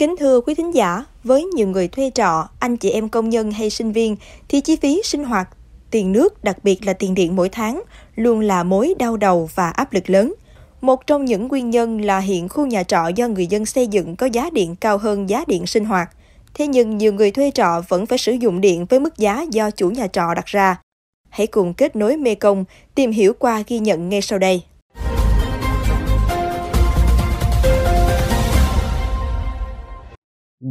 Kính thưa quý thính giả, với nhiều người thuê trọ, anh chị em công nhân hay sinh viên thì chi phí sinh hoạt, tiền nước, đặc biệt là tiền điện mỗi tháng luôn là mối đau đầu và áp lực lớn. Một trong những nguyên nhân là hiện khu nhà trọ do người dân xây dựng có giá điện cao hơn giá điện sinh hoạt. Thế nhưng nhiều người thuê trọ vẫn phải sử dụng điện với mức giá do chủ nhà trọ đặt ra. Hãy cùng kết nối Mekong Công tìm hiểu qua ghi nhận ngay sau đây.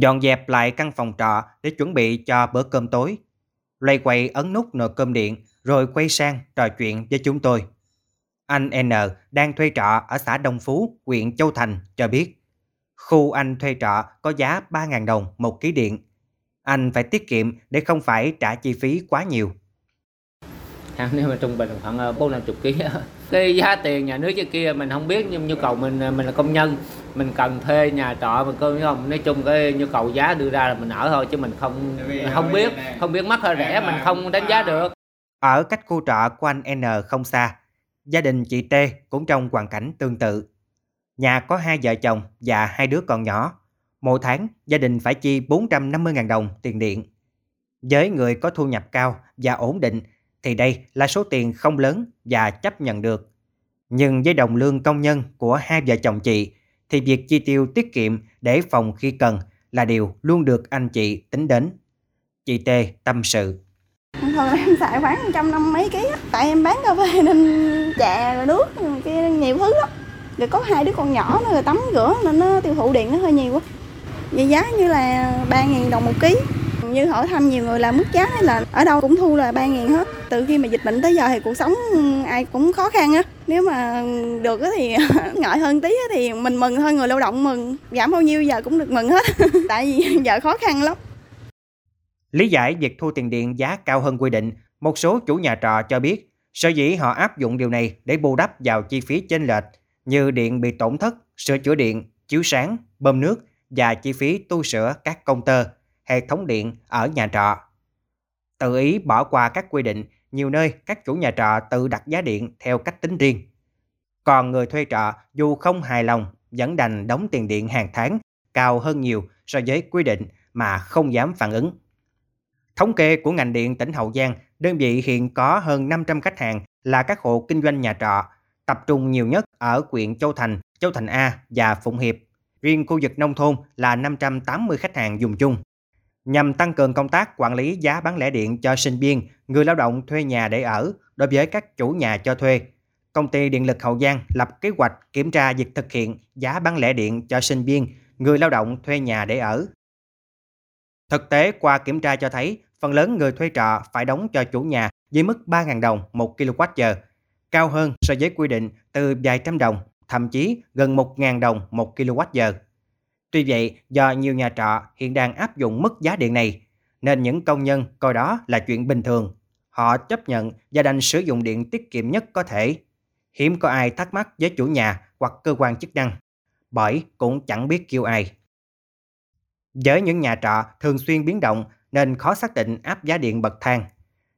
Dọn dẹp lại căn phòng trọ để chuẩn bị cho bữa cơm tối. Loay quay ấn nút nồi cơm điện rồi quay sang trò chuyện với chúng tôi. Anh N đang thuê trọ ở xã Đông Phú, huyện Châu Thành cho biết khu anh thuê trọ có giá 3.000 đồng một ký điện. Anh phải tiết kiệm để không phải trả chi phí quá nhiều. hàng nếu mà trung bình khoảng 4 50 kg cái giá tiền nhà nước trước kia mình không biết nhưng nhu cầu mình ờ, mình là công nhân mình cần thuê nhà trọ mình cơ không? Nói chung cái nhu cầu giá đưa ra là mình ở thôi chứ mình không không biết không biết mắc hay rẻ mình không đánh giá được. Ở cách khu trọ của anh N không xa gia đình chị T cũng trong hoàn cảnh tương tự. Nhà có hai vợ chồng và hai đứa con nhỏ. Mỗi tháng gia đình phải chi 450.000 đồng tiền điện. Với người có thu nhập cao và ổn định thì đây là số tiền không lớn và chấp nhận được. Nhưng với đồng lương công nhân của hai vợ chồng chị thì việc chi tiêu tiết kiệm để phòng khi cần là điều luôn được anh chị tính đến. Chị Tê tâm sự. Thường em xài khoảng trăm năm mấy ký Tại em bán cà phê nên chè rồi nước kia nhiều thứ lắm. Rồi có hai đứa con nhỏ nó rồi tắm rửa nên nó tiêu thụ điện nó hơi nhiều quá. Vậy giá như là 3.000 đồng một ký. Như hỏi thăm nhiều người là mức giá hay là ở đâu cũng thu là 3 ngàn hết. Từ khi mà dịch bệnh tới giờ thì cuộc sống ai cũng khó khăn á nếu mà được thì ngại hơn tí thì mình mừng thôi người lao động mừng. Giảm bao nhiêu giờ cũng được mừng hết. Tại vì giờ khó khăn lắm. Lý giải việc thu tiền điện giá cao hơn quy định một số chủ nhà trọ cho biết sở dĩ họ áp dụng điều này để bù đắp vào chi phí chênh lệch như điện bị tổn thất sửa chữa điện chiếu sáng bơm nước và chi phí tu sửa các công tơ hệ thống điện ở nhà trọ. Tự ý bỏ qua các quy định, nhiều nơi các chủ nhà trọ tự đặt giá điện theo cách tính riêng. Còn người thuê trọ dù không hài lòng vẫn đành đóng tiền điện hàng tháng cao hơn nhiều so với quy định mà không dám phản ứng. Thống kê của ngành điện tỉnh Hậu Giang, đơn vị hiện có hơn 500 khách hàng là các hộ kinh doanh nhà trọ, tập trung nhiều nhất ở huyện Châu Thành, Châu Thành A và Phụng Hiệp. Riêng khu vực nông thôn là 580 khách hàng dùng chung nhằm tăng cường công tác quản lý giá bán lẻ điện cho sinh viên, người lao động thuê nhà để ở đối với các chủ nhà cho thuê. Công ty Điện lực Hậu Giang lập kế hoạch kiểm tra việc thực hiện giá bán lẻ điện cho sinh viên, người lao động thuê nhà để ở. Thực tế qua kiểm tra cho thấy, phần lớn người thuê trọ phải đóng cho chủ nhà với mức 3.000 đồng 1 kWh, cao hơn so với quy định từ vài trăm đồng, thậm chí gần 1.000 đồng 1 kWh. Tuy vậy, do nhiều nhà trọ hiện đang áp dụng mức giá điện này, nên những công nhân coi đó là chuyện bình thường. Họ chấp nhận và đành sử dụng điện tiết kiệm nhất có thể. Hiếm có ai thắc mắc với chủ nhà hoặc cơ quan chức năng, bởi cũng chẳng biết kêu ai. Với những nhà trọ thường xuyên biến động nên khó xác định áp giá điện bậc thang.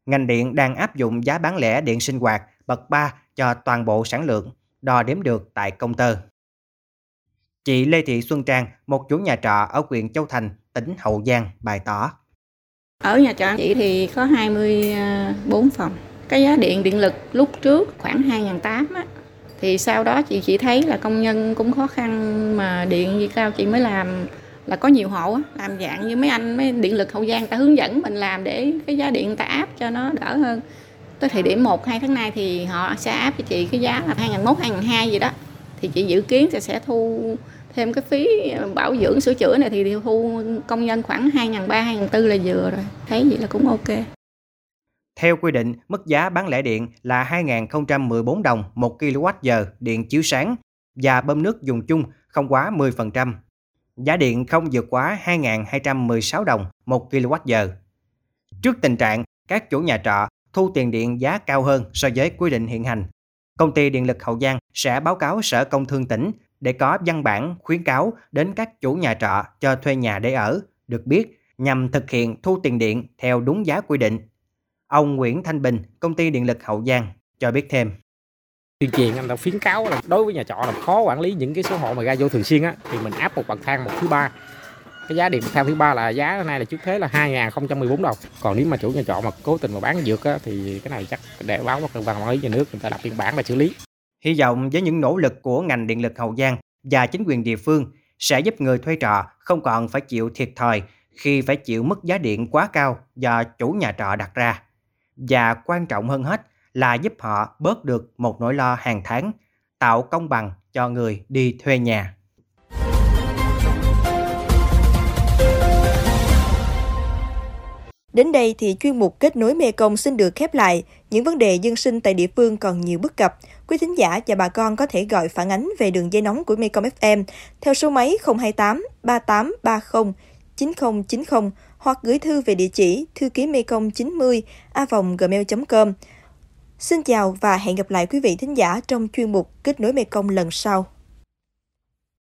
Ngành điện đang áp dụng giá bán lẻ điện sinh hoạt bậc 3 cho toàn bộ sản lượng, đo đếm được tại công tơ. Chị Lê Thị Xuân Trang, một chủ nhà trọ ở huyện Châu Thành, tỉnh Hậu Giang, bày tỏ. Ở nhà trọ chị thì có 24 à, phòng. Cái giá điện điện lực lúc trước khoảng 2.800 á. Thì sau đó chị chỉ thấy là công nhân cũng khó khăn mà điện gì cao chị mới làm là có nhiều hộ làm dạng như mấy anh mấy điện lực Hậu Giang ta hướng dẫn mình làm để cái giá điện ta áp cho nó đỡ hơn. Tới thời điểm 1 2 tháng nay thì họ sẽ áp cho chị cái giá là 2001 2002 gì đó. Thì chị dự kiến sẽ sẽ thu thêm cái phí ờ, bảo dưỡng sửa chữa này thì thu công nhân khoảng 2 ba 2 tư là vừa rồi thấy vậy là cũng ok theo quy định, mức giá bán lẻ điện là 2.014 đồng 1 kWh điện chiếu sáng và bơm nước dùng chung không quá 10%. Giá điện không vượt quá 2.216 đồng 1 kWh. Trước tình trạng các chủ nhà trọ thu tiền điện giá cao hơn so với quy định hiện hành, công ty điện lực Hậu Giang sẽ báo cáo Sở Công Thương tỉnh để có văn bản khuyến cáo đến các chủ nhà trọ cho thuê nhà để ở được biết nhằm thực hiện thu tiền điện theo đúng giá quy định. Ông Nguyễn Thanh Bình, công ty điện lực Hậu Giang cho biết thêm. Tuyên truyền anh ta khuyến cáo là đối với nhà trọ là khó quản lý những cái số hộ mà ra vô thường xuyên á thì mình áp một bậc thang một thứ ba cái giá điện theo thứ ba là giá hôm nay là trước thế là 2014 đồng còn nếu mà chủ nhà trọ mà cố tình mà bán dược á, thì cái này chắc để báo cơ quan quản lý nhà nước người ta lập biên bản và xử lý Hy vọng với những nỗ lực của ngành điện lực Hậu Giang và chính quyền địa phương sẽ giúp người thuê trọ không còn phải chịu thiệt thòi khi phải chịu mức giá điện quá cao do chủ nhà trọ đặt ra. Và quan trọng hơn hết là giúp họ bớt được một nỗi lo hàng tháng, tạo công bằng cho người đi thuê nhà. Đến đây thì chuyên mục kết nối Mê Công xin được khép lại. Những vấn đề dân sinh tại địa phương còn nhiều bất cập. Quý thính giả và bà con có thể gọi phản ánh về đường dây nóng của Mekong FM theo số máy 028 3830 9090 hoặc gửi thư về địa chỉ thư ký mekong 90 a gmail.com. Xin chào và hẹn gặp lại quý vị thính giả trong chuyên mục Kết nối Mekong lần sau.